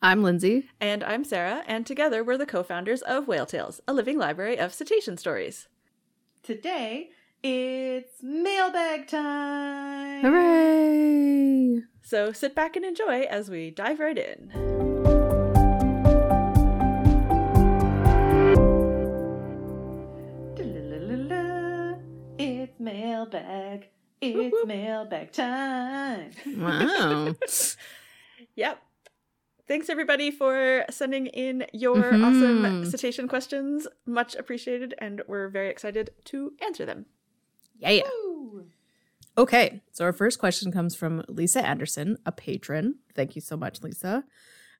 I'm Lindsay. And I'm Sarah, and together we're the co founders of Whale Tales, a living library of cetacean stories. Today, it's mailbag time! Hooray! So sit back and enjoy as we dive right in. It's mailbag. It's mailbag time. Wow. yep. Thanks everybody for sending in your Mhm. awesome cetacean questions. Much appreciated, and we're very excited to answer them. yeah, yeah. Okay, so our first question comes from Lisa Anderson, a patron. Thank you so much, Lisa.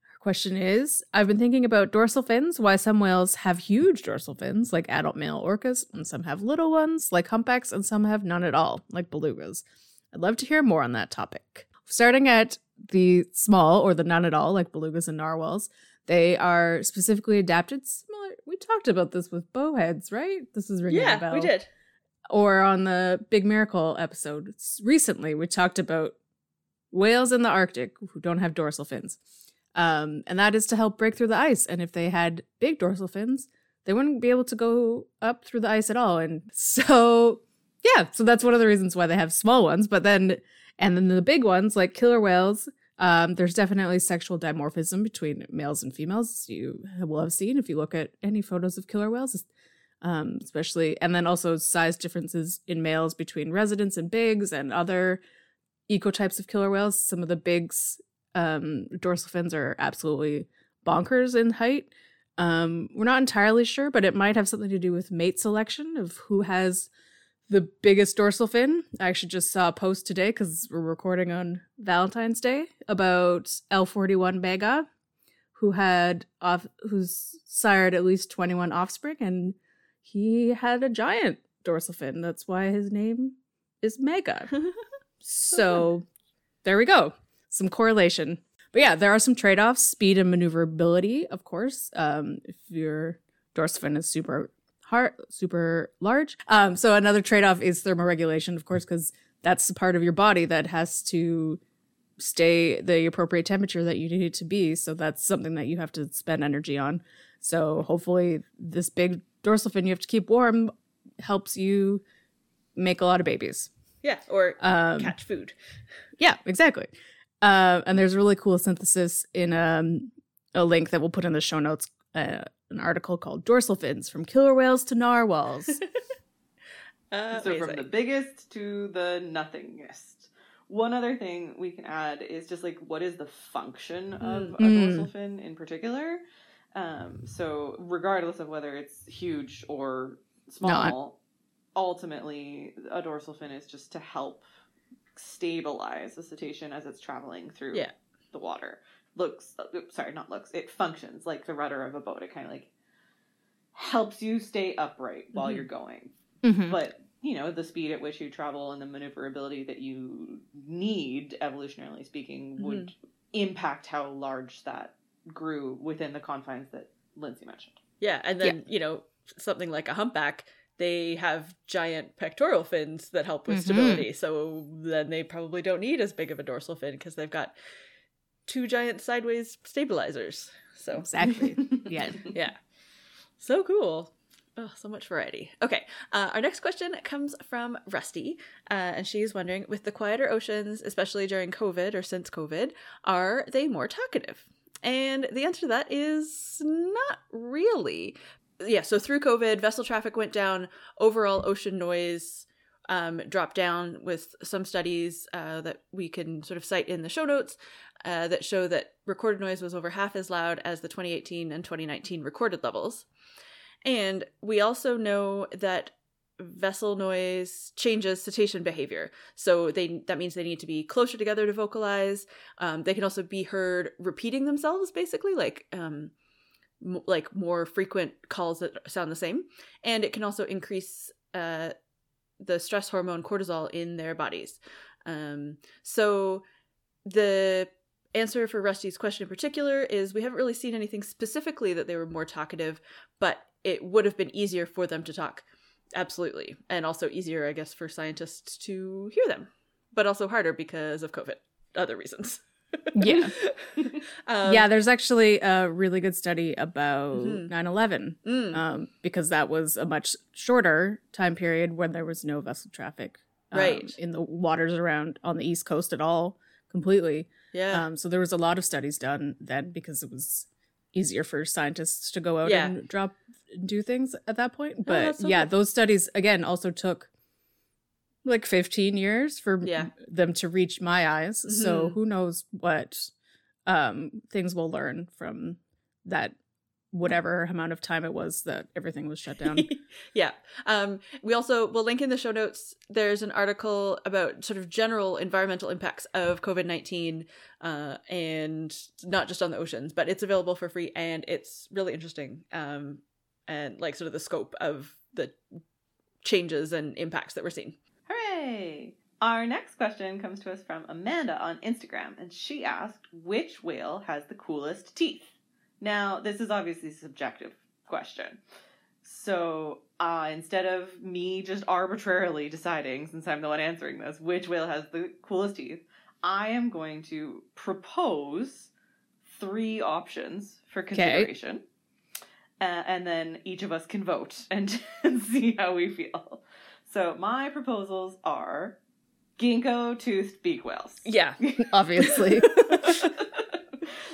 Her question is I've been thinking about dorsal fins, why some whales have huge dorsal fins, like adult male orcas, and some have little ones, like humpbacks, and some have none at all, like belugas. I'd love to hear more on that topic. Starting at the small or the none at all, like belugas and narwhals, they are specifically adapted similar. We talked about this with bowheads, right? This is ringing a yeah, bell we did. or on the Big Miracle episode recently, we talked about whales in the Arctic who don't have dorsal fins. Um, and that is to help break through the ice. And if they had big dorsal fins, they wouldn't be able to go up through the ice at all. And so, yeah, so that's one of the reasons why they have small ones. But then, and then the big ones, like killer whales, um, there's definitely sexual dimorphism between males and females. You will have seen if you look at any photos of killer whales um, especially, and then also size differences in males between residents and bigs and other ecotypes of killer whales. Some of the bigs, um, dorsal fins are absolutely bonkers in height. Um, we're not entirely sure, but it might have something to do with mate selection of who has the biggest dorsal fin. I actually just saw a post today because we're recording on Valentine's Day about L41 Mega, who had off who's sired at least 21 offspring and he had a giant dorsal fin. That's why his name is Mega. so there we go. Some correlation. But yeah, there are some trade offs speed and maneuverability, of course. Um, if your dorsal fin is super hard, super large. Um, so another trade off is thermoregulation, of course, because that's the part of your body that has to stay the appropriate temperature that you need it to be. So that's something that you have to spend energy on. So hopefully, this big dorsal fin you have to keep warm helps you make a lot of babies. Yeah, or Um, catch food. yeah, exactly. Uh, and there's a really cool synthesis in um, a link that we'll put in the show notes. Uh, an article called "Dorsal Fins from Killer Whales to Narwhals." Uh, so from the biggest to the nothingest. One other thing we can add is just like what is the function of a Mm. dorsal fin in particular. Um, so regardless of whether it's huge or small, ultimately a dorsal fin is just to help stabilize the cetacean as it's traveling through Yeah. the water. Looks, uh, oops, sorry, not looks. It functions like the rudder of a boat. It kind of like helps you stay upright while Mhm. you're going Mhm. but you know the speed at which you travel and the maneuverability that you need evolutionarily speaking would impact how large that grew within the confines that lindsay mentioned Yeah, and then, you know, something like a humpback, they have giant pectoral fins that help with Mhm. stability. So then they probably don't need as big of a dorsal fin because they've got two giant sideways stabilizers. So, Exactly. Yeah. yeah. So cool. Oh, so much variety. Okay, uh, our next question comes from Rusty, uh, and she's wondering with the quieter oceans, especially during COVID or since COVID, are they more talkative? And the answer to that is not really. Yeah, so through COVID, vessel traffic went down, overall ocean noise um, dropped down with some studies uh, that we can sort of cite in the show notes uh, that show that recorded noise was over half as loud as the 2018 and 2019 recorded levels. And we also know that vessel noise changes cetacean behavior. So they that means they need to be closer together to vocalize. Um, they can also be heard repeating themselves, basically, like um, m- like more frequent calls that sound the same. And it can also increase uh, the stress hormone cortisol in their bodies. Um, so the answer for Rusty's question in particular is we haven't really seen anything specifically that they were more talkative, but it would have been easier for them to talk. Absolutely. And also easier, I guess, for scientists to hear them, but also harder because of COVID, other reasons. Yeah. um, yeah, there's actually a really good study about Mhm. 9 11 mm, um, because that was a much shorter time period when there was no vessel traffic um, Right. in the waters around on the East Coast at all, completely. yeah. Um, so there was a lot of studies done then because it was easier for scientists to go out Yeah. and drop and do things at that point. Oh, But that's so yeah, cool. those studies again also took like 15 years for Yeah. them to reach my eyes. So Mhm. who knows what um, things we'll learn from that whatever amount of time it was that everything was shut down. yeah. Um, we also will link in the show notes. There's an article about sort of general environmental impacts of COVID nineteen, uh, and not just on the oceans, but it's available for free and it's really interesting. Um, and like sort of the scope of the changes and impacts that we're seeing. Hooray! Our next question comes to us from Amanda on Instagram, and she asked, which whale has the coolest teeth? Now, this is obviously a subjective question. So, uh, instead of me just arbitrarily deciding, since I'm the one answering this, which whale has the coolest teeth, I am going to propose three options for consideration. Uh, and then each of us can vote and, and see how we feel. So, my proposals are ginkgo toothed beak whales. Yeah. Obviously.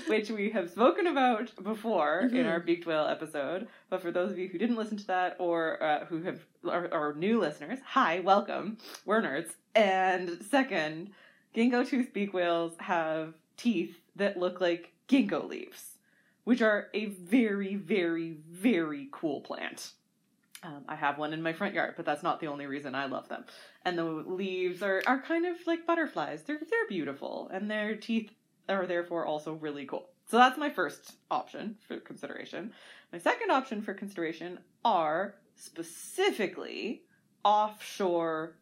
Which we have spoken about before in Mhm. our beaked whale episode. But for those of you who didn't listen to that or uh, who have are, are new listeners, hi, welcome. We're nerds. And second, ginkgo toothed beak whales have teeth that look like ginkgo leaves, which are a very, very, very cool plant. Um, I have one in my front yard, but that's not the only reason I love them. And the leaves are, are kind of like butterflies. They're they're beautiful, and their teeth are therefore also really cool. So that's my first option for consideration. My second option for consideration are specifically offshore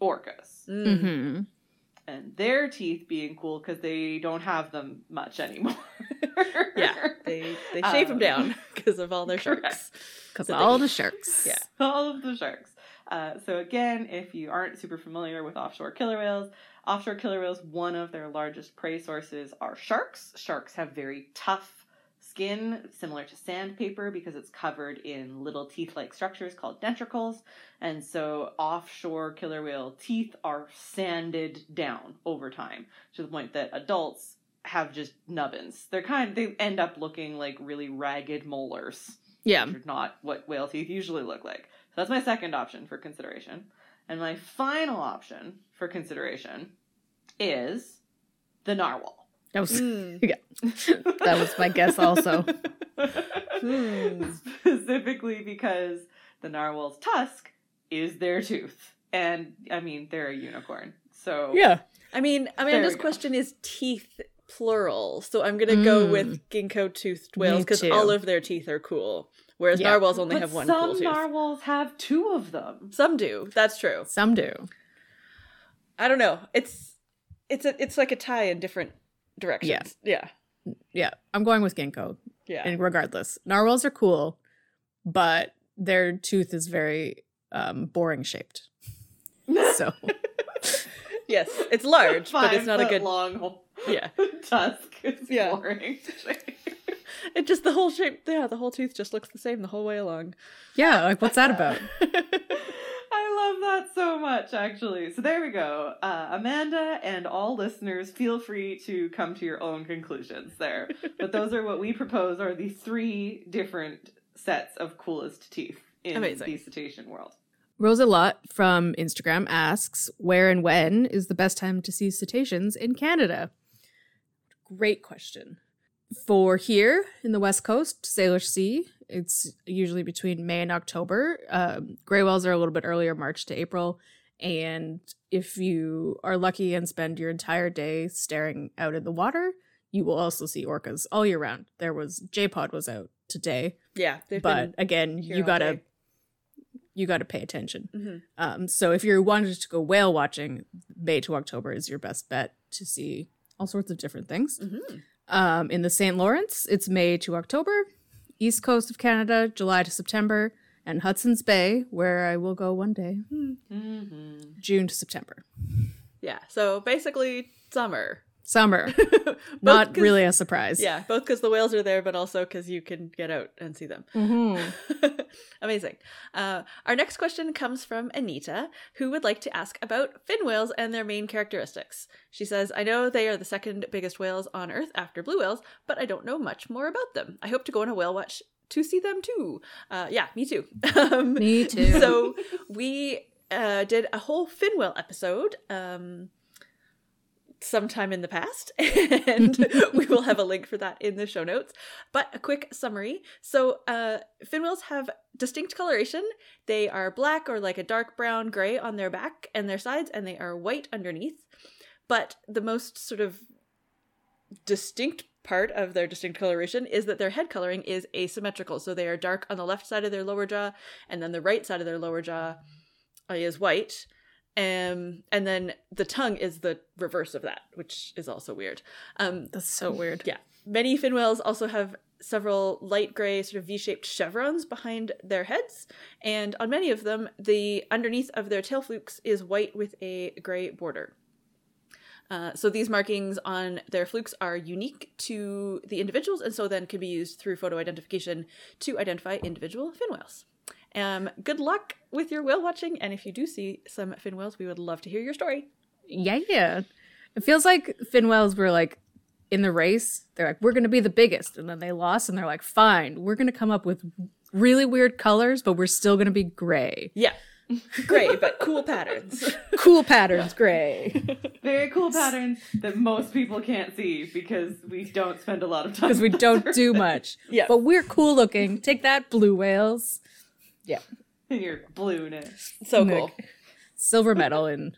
orcas, Mm. hmm and their teeth being cool because they don't have them much anymore. Yeah. They they shave them Um, down because of all their correct. sharks. Because So all they- the sharks. Yeah. all of the sharks. Uh, so again, if you aren't super familiar with offshore killer whales, offshore killer whales, one of their largest prey sources are sharks. Sharks have very tough skin, similar to sandpaper, because it's covered in little teeth-like structures called denticles. And so offshore killer whale teeth are sanded down over time to the point that adults have just nubbins. They're kind of, they end up looking like really ragged molars Yeah. which are not what whale teeth usually look like. So that's my second option for consideration. And my final option for consideration is the narwhal. That was Mm. that was my guess also. Hmm. Specifically because the narwhal's tusk is their tooth. And I mean, they're a unicorn. So Yeah. I mean, Amanda's question is teeth plural, so I'm gonna go Mm. with ginkgo toothed whales because all of their teeth are cool, whereas Yeah. narwhals only But have one some cool tooth. narwhals have two of them. Some do. That's true. Some do. I don't know. It's it's a it's like a tie in different directions. Yeah. Yeah. Yeah. I'm going with ginkgo. Yeah. And regardless, narwhals are cool, but their tooth is very um, boring shaped. So yes, it's large, but it's not a good. long hole. Yeah. tusk. It's Yeah. boring. It just the whole shape. Yeah, the whole tooth just looks the same the whole way along. yeah, like what's that about? I love that so much, actually. So there we go. Uh, Amanda and all listeners, feel free to come to your own conclusions there. But those are what we propose are the three different sets of coolest teeth in Amazing. the cetacean world. Rosa Lott from Instagram asks, "Where and when is the best time to see cetaceans in Canada?" Great question. For here in the West Coast, Salish Sea, it's usually between May and October. Um, gray whales are a little bit earlier, March to April. And if you are lucky and spend your entire day staring out in the water, you will also see orcas all year round. There was J Pod was out today, yeah, they've but again, you gotta day. you gotta pay attention. been. Um, so if you're wanting to go whale watching, May to October is your best bet to see all sorts of different things. hmm hmm Um, in the St. Lawrence, it's May to October. East coast of Canada, July to September, and Hudson's Bay, where I will go one day, Mm-hmm. June to September. Yeah. So basically, summer Summer. Not really a surprise. Yeah, both because the whales are there, but also because you can get out and see them. Mm-hmm. Amazing. Uh, our next question comes from Anita, who would like to ask about fin whales and their main characteristics. She says, I know they are the second biggest whales on Earth after blue whales, but I don't know much more about them. I hope to go on a whale watch to see them too. Uh, yeah, me too. Um, Me too. So we uh, did a whole fin whale episode. Um, sometime in the past and we will have a link for that in the show notes. But a quick summary. So uh fin whales have distinct coloration. They are black or like a dark brown gray on their back and their sides and they are white underneath. But the most sort of distinct part of their distinct coloration is that their head coloring is asymmetrical. So they are dark on the left side of their lower jaw and then the right side of their lower jaw is white um and then the tongue is the reverse of that which is also weird. Um That's so weird. yeah. Many fin whales also have several light gray sort of v-shaped chevrons behind their heads. And on many of them the underneath of their tail flukes is white with a gray border. Uh, so these markings on their flukes are unique to the individuals and so then can be used through photo identification to identify individual fin whales um, good luck with your whale watching and if you do see some fin whales we would love to hear your story Yeah, yeah. It feels like fin whales were like in the race. They're like, we're going to be the biggest. And then they lost and they're like, fine, we're going to come up with really weird colors, but we're still going to be gray. yeah gray but cool patterns Cool patterns, gray. Very cool patterns that most people can't see because we don't spend a lot of time. Because we don't the do much. Yeah. But we're cool looking. Take that, blue whales. Yeah. Your blueness. so Nick. cool Silver medal in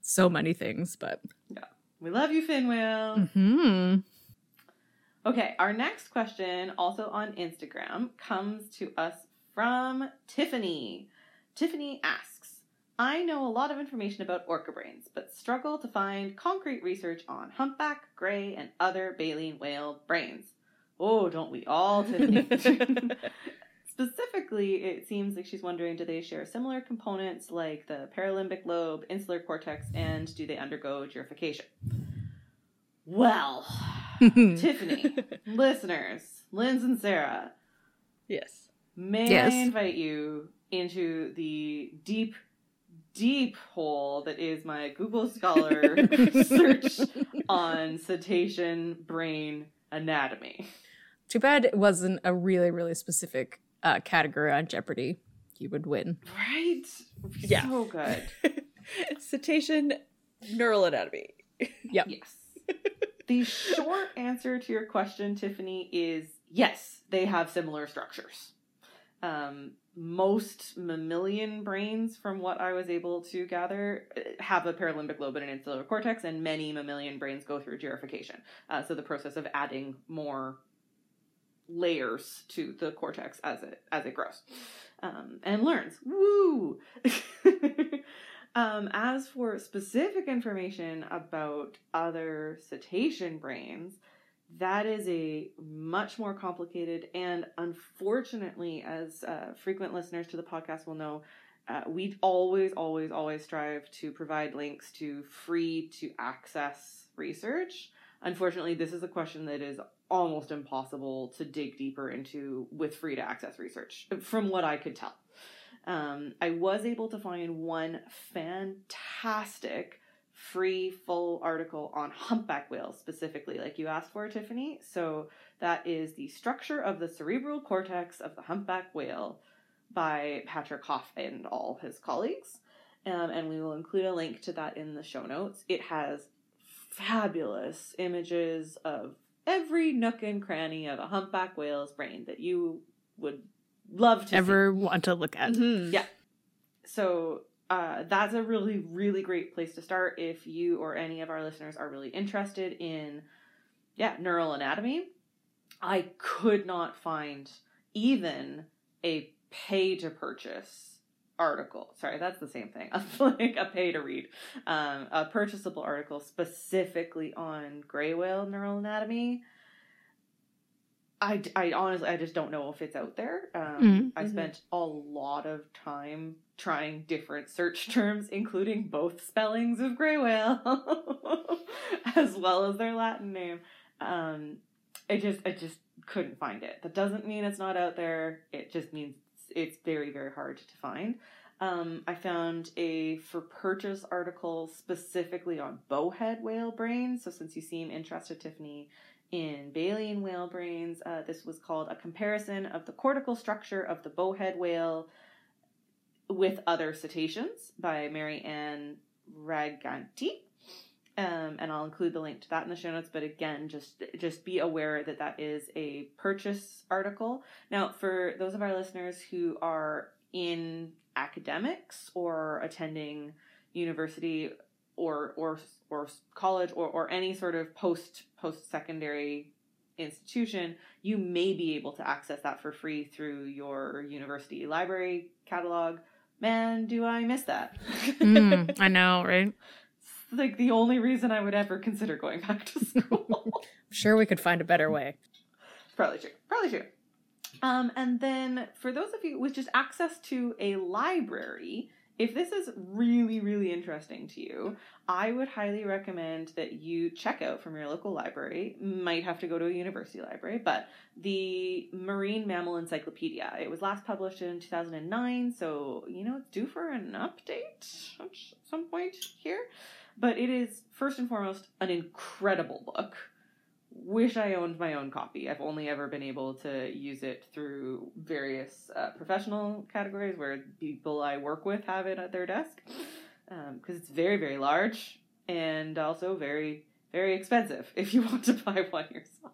so many things, but. yeah. We love you, fin whale. Hmm. Okay, our next question, also on Instagram, comes to us from Tiffany. Tiffany asks I know a lot of information about orca brains, but struggle to find concrete research on humpback, gray, and other baleen whale brains. Oh, don't we all, Tiffany? Specifically, it seems like she's wondering do they share similar components like the paralimbic lobe, insular cortex, and do they undergo gyrification? Well, Tiffany, listeners, Linz and Sarah, yes may Yes. I invite you into the deep, deep hole that is my Google Scholar search on cetacean brain anatomy. Too bad it wasn't a really, really specific uh, category on Jeopardy. You would win. Right? Yeah. So good. cetacean neural anatomy Yep. Yes. the short answer to your question, Tiffany, is yes, they have similar structures. Um, most mammalian brains, from what I was able to gather, uh, have a paralimbic lobe and an insular cortex, and many mammalian brains go through gyrification. Uh, so the process of adding more layers to the cortex as it as it grows um, and learns. Woo! um, as for specific information about other cetacean brains, that is a much more complicated and unfortunately, as uh, frequent listeners to the podcast will know, uh, we always, always, always strive to provide links to free to access research. Unfortunately, this is a question that is almost impossible to dig deeper into with free to access research, from what I could tell. Um, I was able to find one fantastic free full article on humpback whales specifically, like you asked for, Tiffany. So that is the structure of the cerebral cortex of the humpback whale by Patrick Hof and all his colleagues. Um, and we will include a link to that in the show notes. It has fabulous images of every nook and cranny of a humpback whale's brain that you would love to see. Ever want to look at? Mhm. Yeah. So uh, that's a really, really great place to start if you or any of our listeners are really interested in, yeah, neural anatomy. I could not find even a pay to purchase article. Sorry, that's the same thing. like a pay to read, um, a purchasable article specifically on gray whale neural anatomy. I, I honestly I just don't know if it's out there. Um, Mhm. I Mhm. spent a lot of time trying different search terms, including both spellings of gray whale, as well as their Latin name. Um, I just I just couldn't find it. That doesn't mean it's not out there. It just means it's very very hard to find. Um, I found a for purchase article specifically on bowhead whale brains. So since you seem interested, Tiffany, in baleen whale brains, uh, this was called a comparison of the cortical structure of the bowhead whale with other cetaceans by Mary Ann Raghanti. Um, and I'll include the link to that in the show notes. But again, just just be aware that that is a purchase article. Now, for those of our listeners who are in academics or attending university or or or college or, or any sort of post post secondary institution, you may be able to access that for free through your university library catalog. Man, do I miss that? mm, I know, right? Like the only reason I would ever consider going back to school. sure, we could find a better way. Probably true. Probably true. Um, and then for those of you with just access to a library, if this is really, really interesting to you, I would highly recommend that you check out from your local library. Might have to go to a university library, but the Marine Mammal Encyclopedia. It was last published in 2009, so you know it's due for an update at some point here. But it is first and foremost an incredible book wish I owned my own copy. I've only ever been able to use it through various uh, professional categories where people I work with have it at their desk because um, it's very, very large and also very, very expensive if you want to buy one yourself.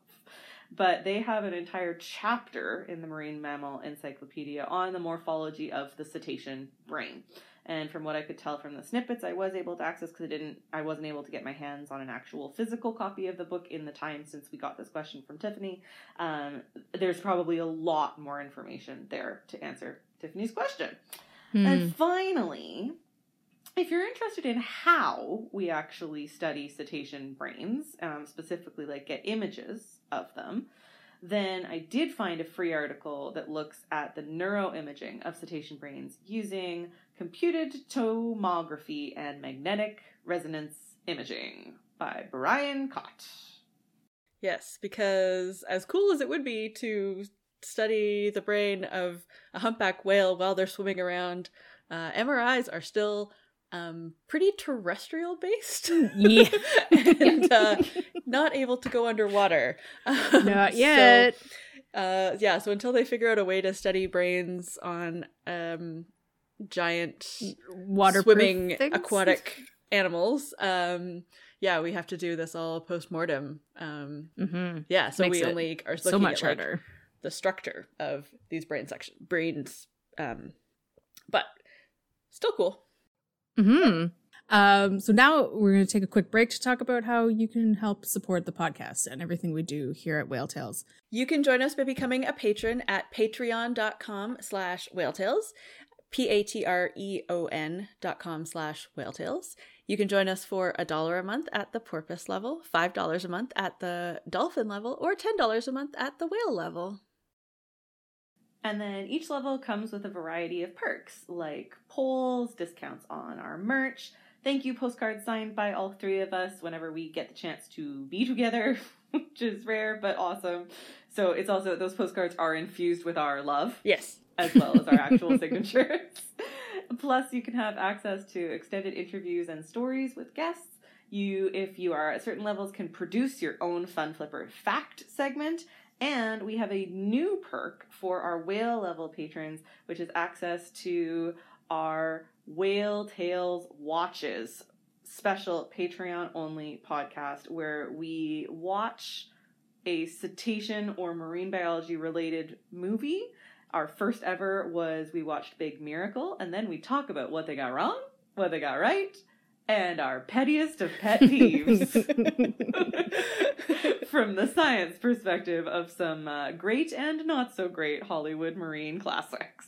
But they have an entire chapter in the Marine Mammal Encyclopedia on the morphology of the cetacean brain. And from what I could tell from the snippets I was able to access, because I didn't, I wasn't able to get my hands on an actual physical copy of the book in the time since we got this question from Tiffany. Um, there's probably a lot more information there to answer Tiffany's question. Hmm. And finally, if you're interested in how we actually study cetacean brains, um, specifically like get images of them, then I did find a free article that looks at the neuroimaging of cetacean brains using computed tomography and magnetic resonance imaging by Brian Kot. Yes, because as cool as it would be to study the brain of a humpback whale while they're swimming around, uh, MRIs are still um, pretty terrestrial based. Yeah. and uh, not able to go underwater. Um, not yet. So, uh, yeah, so until they figure out a way to study brains on um, giant water swimming things? aquatic animals, um, yeah, we have to do this all post mortem. Um, mm-hmm. Yeah, so Makes we only are looking so much at, harder. Like, the structure of these brain section brains, um, but still cool. Hmm. Um, so now we're going to take a quick break to talk about how you can help support the podcast and everything we do here at Whale Tales. You can join us by becoming a patron at patreon.com slash whaletales, P-A-T-R-E-O-N dot com slash whaletales. You can join us for a dollar a month at the porpoise level, $5 a month at the dolphin level, or $10 a month at the whale level. And then each level comes with a variety of perks like polls, discounts on our merch, thank you postcards signed by all three of us whenever we get the chance to be together, which is rare but awesome. So it's also, those postcards are infused with our love. Yes. As well as our actual signatures. Plus, you can have access to extended interviews and stories with guests. You, if you are at certain levels, can produce your own Fun Flipper fact segment and we have a new perk for our whale level patrons, which is access to our Whale Tales Watches special Patreon only podcast where we watch a cetacean or marine biology related movie. Our first ever was we watched Big Miracle, and then we talk about what they got wrong, what they got right, and our pettiest of pet peeves from the science perspective of some uh, great and not so great Hollywood marine classics.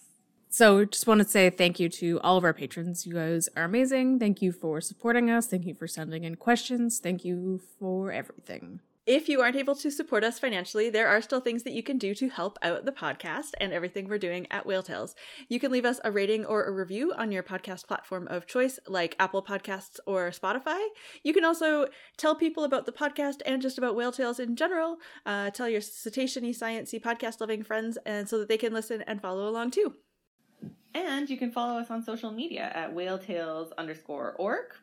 So, just want to say thank you to all of our patrons. You guys are amazing. Thank you for supporting us. Thank you for sending in questions. Thank you for everything. If you aren't able to support us financially, there are still things that you can do to help out the podcast and everything we're doing at Whale Tales. You can leave us a rating or a review on your podcast platform of choice, like Apple Podcasts or Spotify. You can also tell people about the podcast and just about Whale Tales in general. Uh, tell your cetacean-y, sciencey, podcast-loving friends, and so that they can listen and follow along too. And you can follow us on social media at whaletales underscore org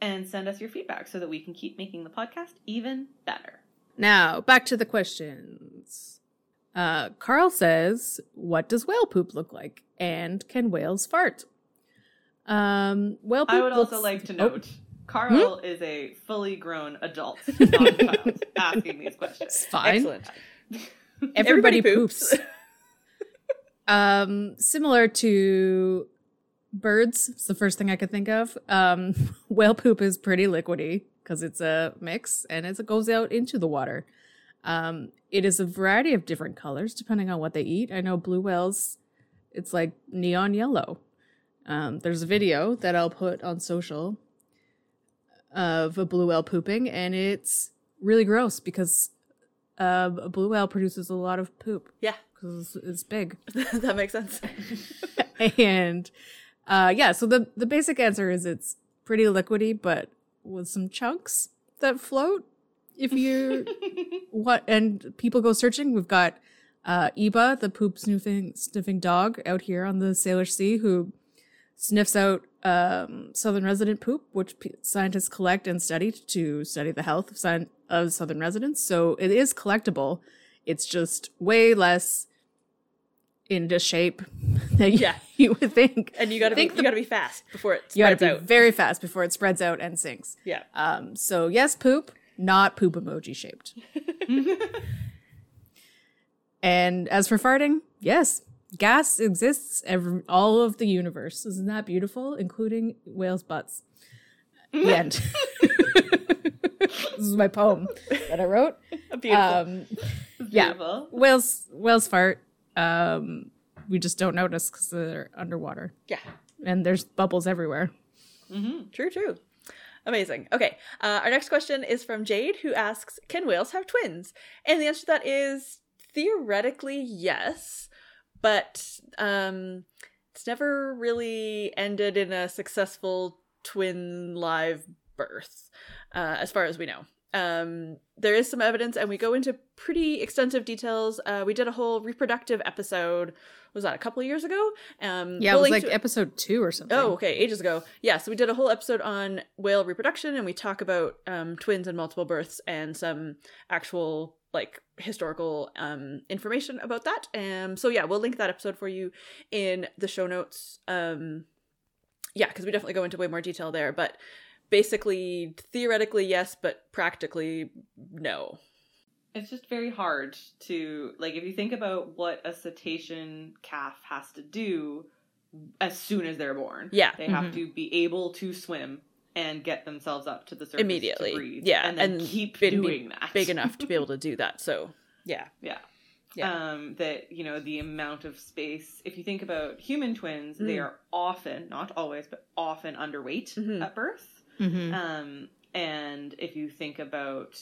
and send us your feedback so that we can keep making the podcast even better. Now, back to the questions. Uh, Carl says, What does whale poop look like? And can whales fart? Um, whale poop I would also like to Oh, note Carl is a fully grown adult, not child, asking these questions. it's fine. Excellent. Everybody, Everybody poops. poops. um, similar to birds, it's the first thing I could think of. Um, whale poop is pretty liquidy because it's a mix and as it goes out into the water. Um, it is a variety of different colors depending on what they eat. I know blue whales, it's like neon yellow. Um, there's a video that I'll put on social of a blue whale pooping, and it's really gross because uh, a blue whale produces a lot of poop Yeah, because it's big. that makes sense. and uh, yeah, so the the basic answer is it's pretty liquidy, but with some chunks that float. If you what and people go searching, we've got uh, Eba, the poop sniffing sniffing dog, out here on the Salish Sea, who sniffs out um, southern resident poop, which p- scientists collect and study to study the health of, of southern residents. So it is collectible. It's just way less into shape than you- Yeah. you would think. And you gotta be Think you gotta be fast before it You gotta spreads be out. very fast before it spreads out and sinks. yeah. Um, so yes, poop, not poop emoji shaped. and as for farting, yes, gas exists every, all of the universe. Isn't that beautiful? Including whales' butts. The end. this is my poem that I wrote. Beautiful. Um, yeah, Beautiful. whales whales fart. Um, we just don't notice because they're underwater yeah. and there's bubbles everywhere. True, true. Amazing. Okay. Uh, our next question is from Jade, who asks Can whales have twins? And the answer to that is theoretically yes, but um, it's never really ended in a successful twin live birth, uh, as far as we know. Um, there is some evidence, and we go into pretty extensive details. Uh, we did a whole reproductive episode. Was that a couple of years ago? Um, Yeah, it we'll was link like to- episode two or something. Oh, okay, ages ago. Yeah, so we did a whole episode on whale reproduction, and we talk about um, twins and multiple births and some actual like historical um, information about that. Um, so yeah, we'll link that episode for you in the show notes. Um, yeah, because we definitely go into way more detail there, but basically, theoretically yes, but practically no. It's just very hard to like if you think about what a cetacean calf has to do as soon as they're born. Yeah. They have to be able to swim and get themselves up to the surface Immediately. to breathe. Yeah, And then and keep doing that. Big enough to be able to do that. So yeah, Yeah. Yeah. Um, that, you know, the amount of space, if you think about human twins, they Mm. are often, not always, but often underweight Mhm. at birth. Mhm. Um, and if you think about,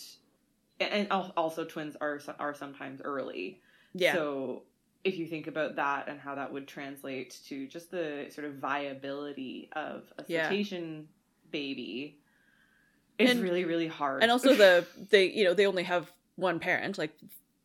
and also twins are are sometimes early. yeah, So if you think about that and how that would translate to just the sort of viability of a Yeah. cetacean baby, it's And- really really hard. and also the they you know they only have one parent like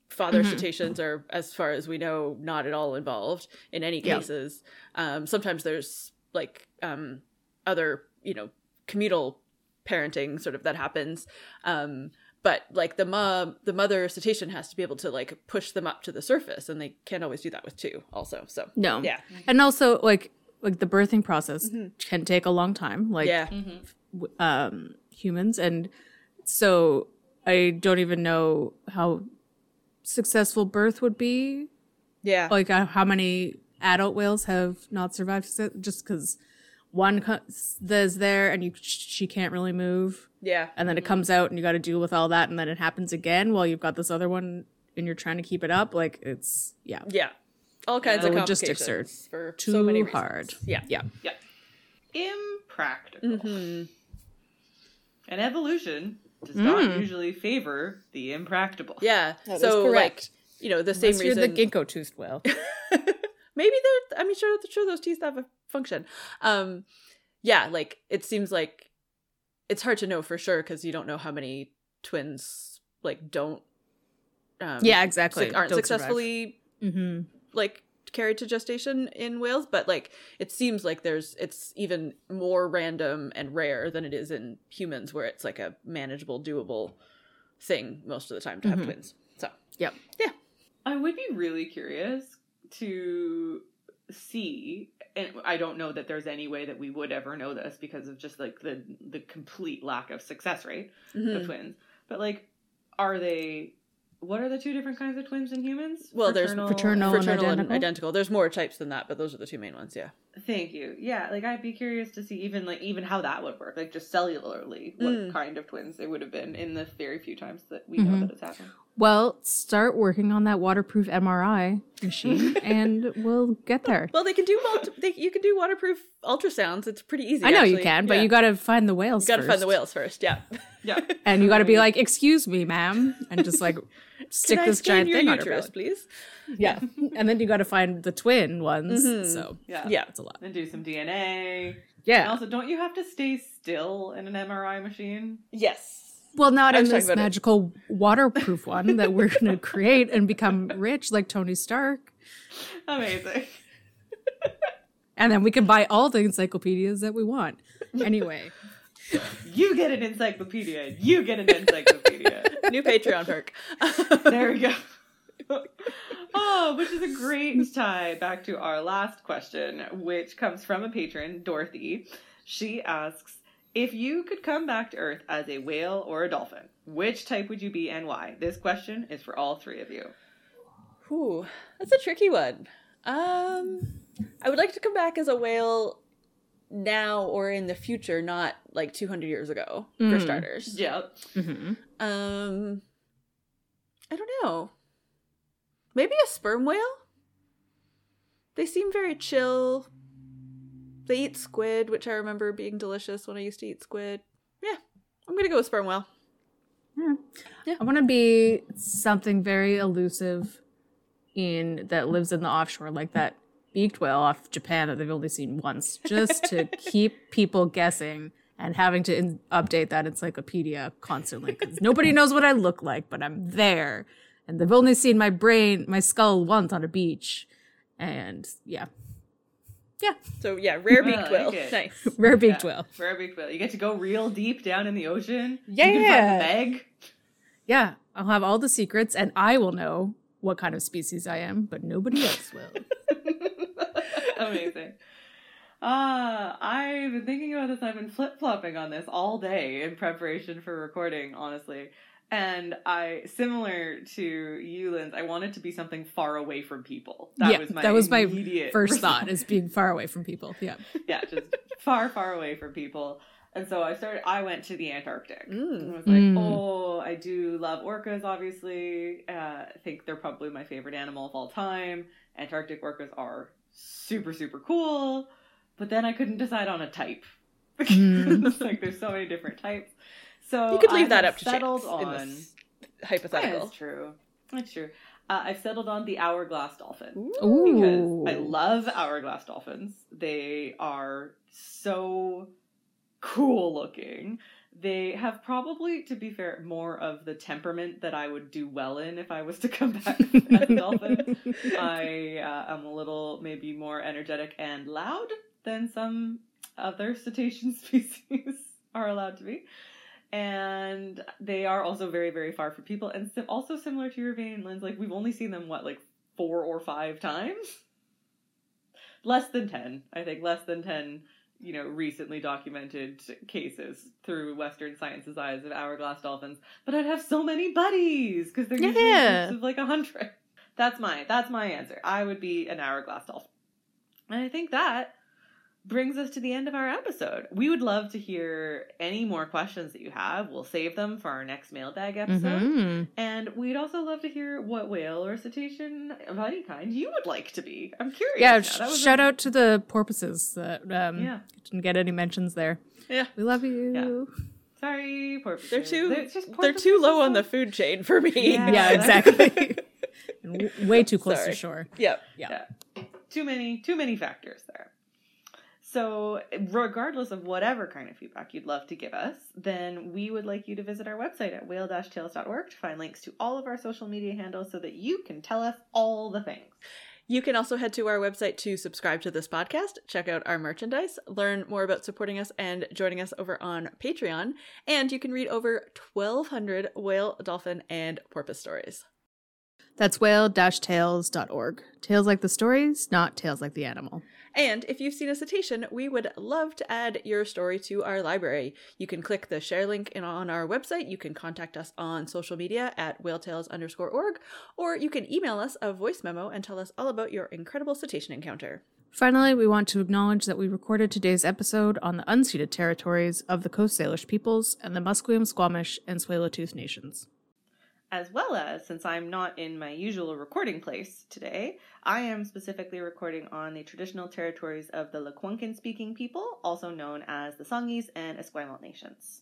father Mhm. cetaceans are as far as we know not at all involved in any Yeah. cases um sometimes there's like um other you know communal parenting sort of that happens um but like the mom the mother cetacean has to be able to like push them up to the surface and they can't always do that with two also so No. yeah And also like like the birthing process Mhm. can take a long time. Like yeah Mhm. um humans and so I don't even know how successful birth would be. yeah Like uh, how many adult whales have not survived just cuz one co- is there and you she can't really move yeah and then it comes out and you got to deal with all that and then it happens again while you've got this other one and you're trying to keep it up like it's yeah yeah all kinds The of logistics are complications for too so many reasons. hard yeah yeah Yeah. impractical. hmm And evolution does not Mm. usually favor the impractical. Yeah. That is so like correct. you know the same Unless you're reason the ginkgo toothed whale. maybe they're i mean sure sure those teeth have a function um yeah like it seems like it's hard to know for sure because you don't know how many twins like don't um yeah, exactly. suc- aren't Don't successfully Mm-hmm. like carried to gestation in whales but like it seems like there's it's even more random and rare than it is in humans where it's like a manageable doable thing most of the time to have Mhm. twins so Yep. Yeah. I would be really curious to see and I don't know that there's any way that we would ever know this because of just like the the complete lack of success rate Mhm. of twins. But like are they what are the two different kinds of twins in humans? Well, there's Fraternal and fraternal and identical? identical there's more types than that but those are the two main ones yeah Thank you. Yeah, like I'd be curious to see even like even how that would work, like just cellularly, what Mm. kind of twins they would have been in the very few times that we know Mhm. that it's happened. Well, start working on that waterproof MRI machine, and we'll get there. Well, they can do multi- they, you can do waterproof ultrasounds. It's pretty easy. I know you can, but Yeah. you got to find the whales. you got to find the whales first. Yeah. Yeah. and you got to be like, "Excuse me, ma'am," and just like stick this scan giant your thing on her uterus, belly. please? Yeah, and then you got to find the twin ones. Mhm. So Yeah. Yeah. that's a lot. And do some DNA. And Yeah. also, don't you have to stay still in an MRI machine? Yes. Well, not I in this about it. magical waterproof one that we're going to create and become rich like Tony Stark. Amazing. And then we can buy all the encyclopedias that we want. Anyway, You get an encyclopedia. You get an encyclopedia. New Patreon perk. there we go. oh, which is a great tie back to our last question, which comes from a patron, Dorothy. She asks If you could come back to Earth as a whale or a dolphin, which type would you be and why? This question is for all three of you. Ooh, that's a tricky one. Um, I would like to come back as a whale now or in the future, not like 200 years ago, for Mm. starters. Yep. mhm. Um, I don't know. Maybe a sperm whale? They seem very chill. They eat squid, which I remember being delicious when I used to eat squid. Yeah, I'm gonna go with sperm whale. Hmm. Yeah, I want to be something very elusive in that lives in the offshore, like that beaked whale off Japan that they've only seen once, just to keep people guessing and having to in- update that encyclopedia constantly because nobody knows what I look like, but I'm there, and they've only seen my brain, my skull once on a beach, and yeah, yeah, So yeah, rare I beaked like whale. it. Nice. rare beaked Yeah, whale. For a big whale. You get to go real deep down in the ocean. You Yeah. can find meg. Yeah, I'll have all the secrets, and I will know what kind of species I am, but nobody else will. Amazing. Uh, I've been thinking about this. I've been flip flopping on this all day in preparation for recording, honestly. And I, similar to you, Linz, I wanted to be something far away from people. That yeah, was my that was my immediate first thought is being far away from people. Yeah. yeah, just far, far away from people. And so I started. I went to the Antarctic. Mm. And was like, Mm. oh, I do love orcas. Obviously, uh, I think they're probably my favorite animal of all time. Antarctic orcas are super, super cool. But then I couldn't decide on a type. Mm. Like there's so many different types. So You could leave I that up to settled chance in on. this hypothetical. That's true. That's true. Uh, I've settled on the hourglass dolphin Ooh. because I love hourglass dolphins. They are so cool looking. They have probably, to be fair, more of the temperament that I would do well in if I was to come back as a dolphin. I uh, am a little maybe more energetic and loud than some other cetacean species are allowed to be. And they are also very, very far from people. And sim- also similar to your vein, Linz like, we've only seen them, what, like four or five times? Less than 10. I think less than 10, you know, recently documented cases through Western science's eyes of hourglass dolphins. But I'd have so many buddies because they're usually Yeah. groups of like a hundred. That's my that's my answer. I would be an hourglass dolphin. And I think that brings us to the end of our episode. We would love to hear any more questions that you have. We'll save them for our next mailbag episode. Mhm. And we'd also love to hear what whale or cetacean of any kind you would like to be. I'm curious. Yeah, sh- That was a- shout out to the porpoises that um, Yeah. didn't get any mentions there. Yeah. We love you. Sorry, sorry, porpoises. They're too They're, just they're too low on the food chain for me. Yeah. Yeah, exactly. and w- way too close Sorry. to shore. Yep. Yeah. too many too many factors there so regardless of whatever kind of feedback you'd love to give us then we would like you to visit our website at whale-tales.org to find links to all of our social media handles so that you can tell us all the things You can also head to our website to subscribe to this podcast, check out our merchandise, learn more about supporting us and joining us over on Patreon, and you can read over 1,200 whale, dolphin, and porpoise stories. That's whale-tales.org. Tales like the stories, not tales like the animal. And if you've seen a cetacean, we would love to add your story to our library. You can click the share link in, on our website. You can contact us on social media at whaletales underscore org, or you can email us a voice memo and tell us all about your incredible cetacean encounter. Finally, we want to acknowledge that we recorded today's episode on the unceded territories of the Coast Salish peoples and the Musqueam, Squamish, and Tsleil-Waututh nations. As well as since i'm not in my usual recording place today i am specifically recording on the traditional territories of the lekwungen speaking people also known as the songhees and esquimalt nations.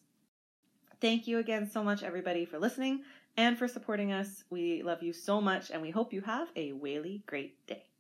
Thank you again so much everybody for listening and for supporting us. We love you so much and we hope you have a whaley great day